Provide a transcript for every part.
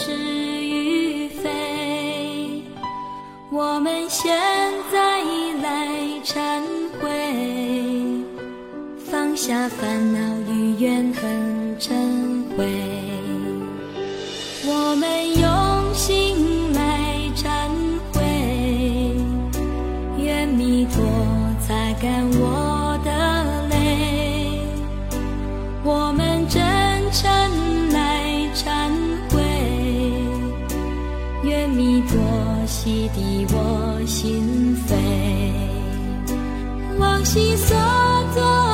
是与非，我们现在来忏悔，放下烦恼与怨恨。悉所作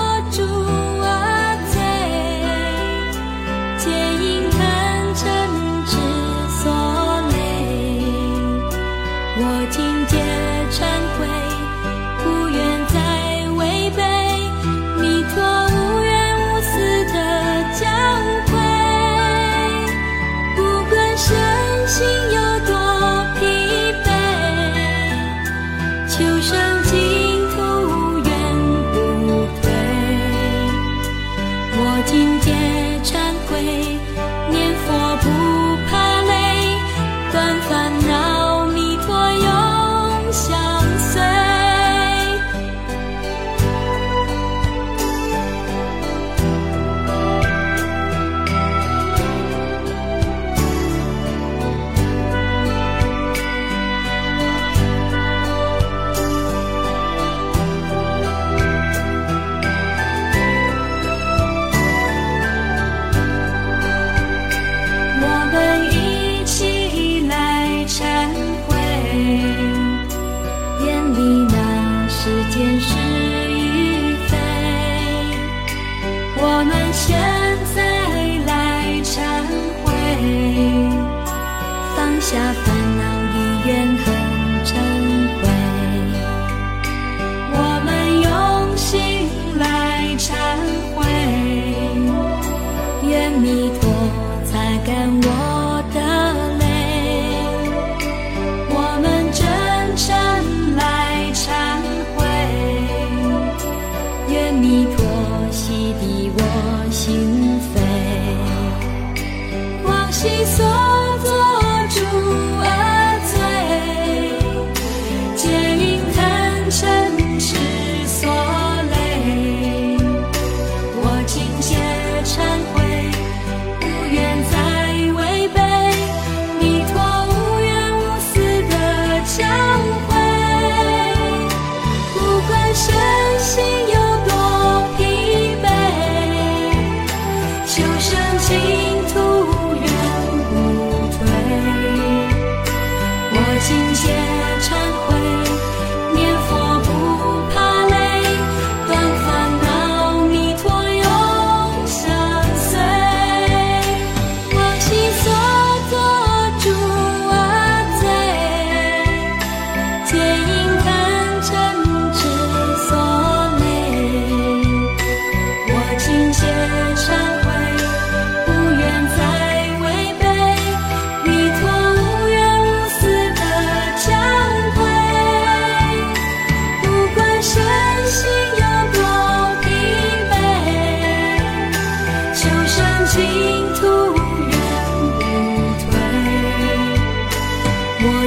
愿弥陀擦干我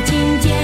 心间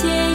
街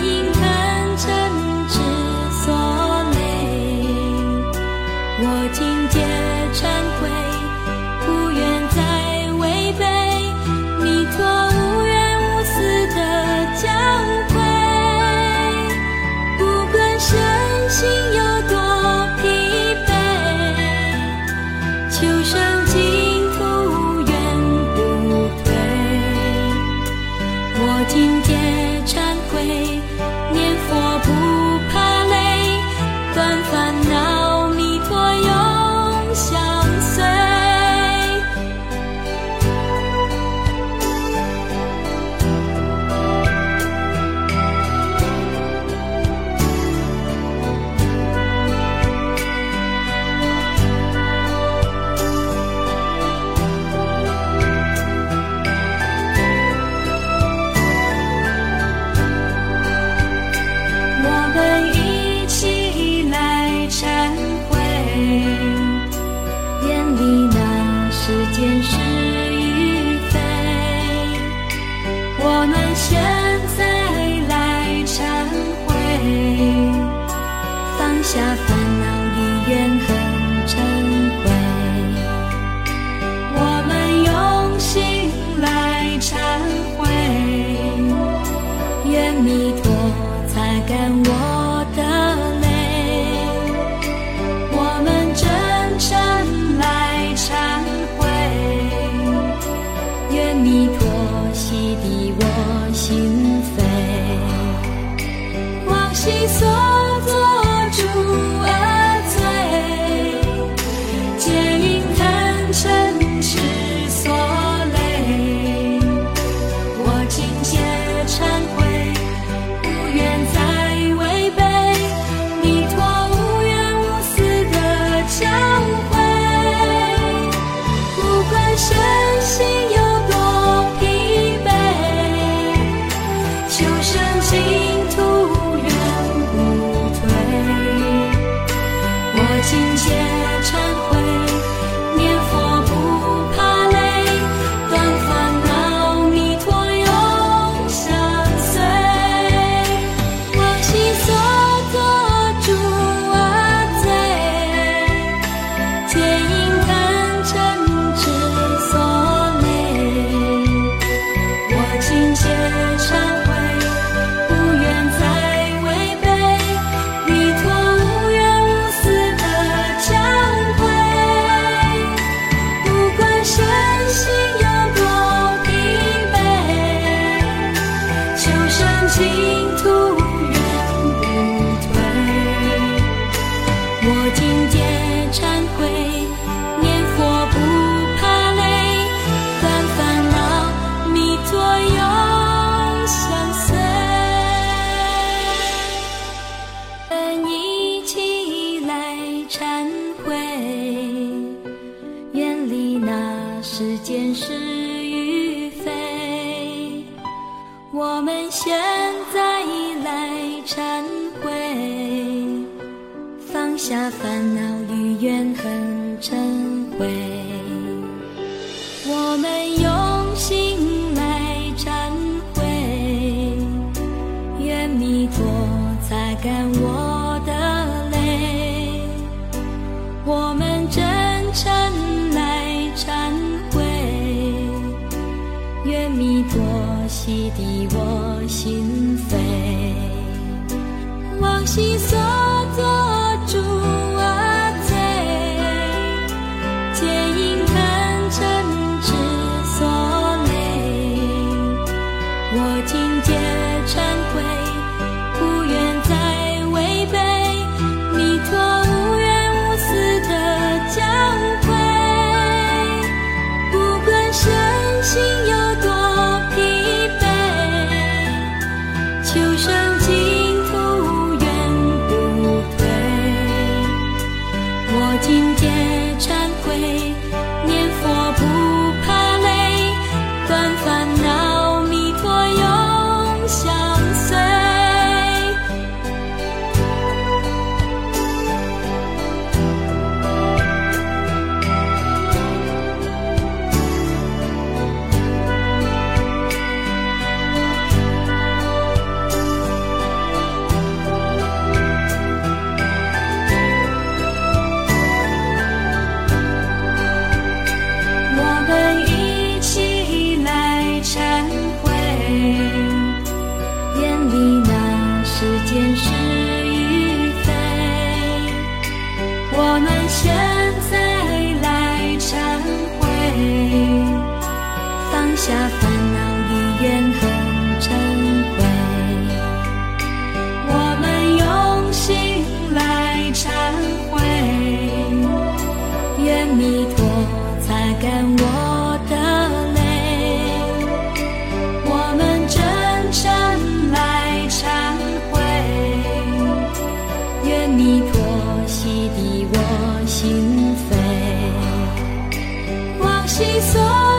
我听见。你那时间是与非我们现在来忏悔放下滴我心扉，往昔所。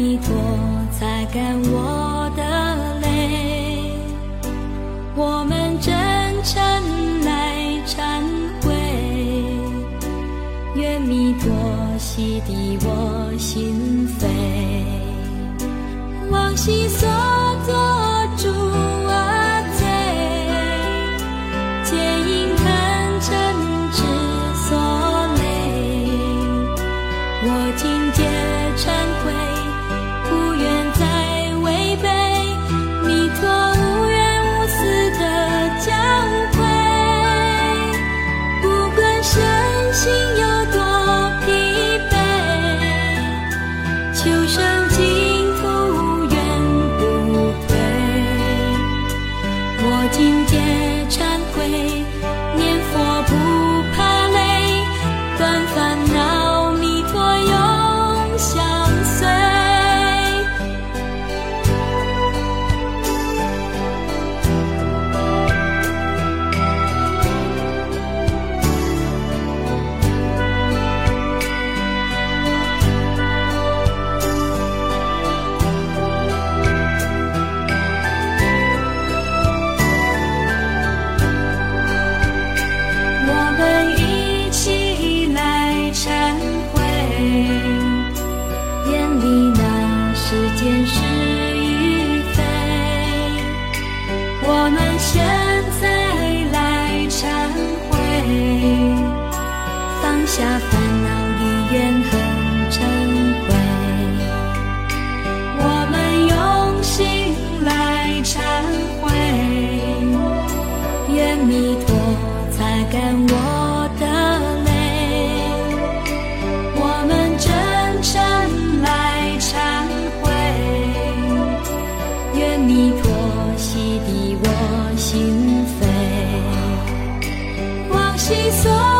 弥陀擦干我的泪我们真诚来忏悔愿弥陀洗涤我心扉。往昔所我们现在来忏悔放下。你所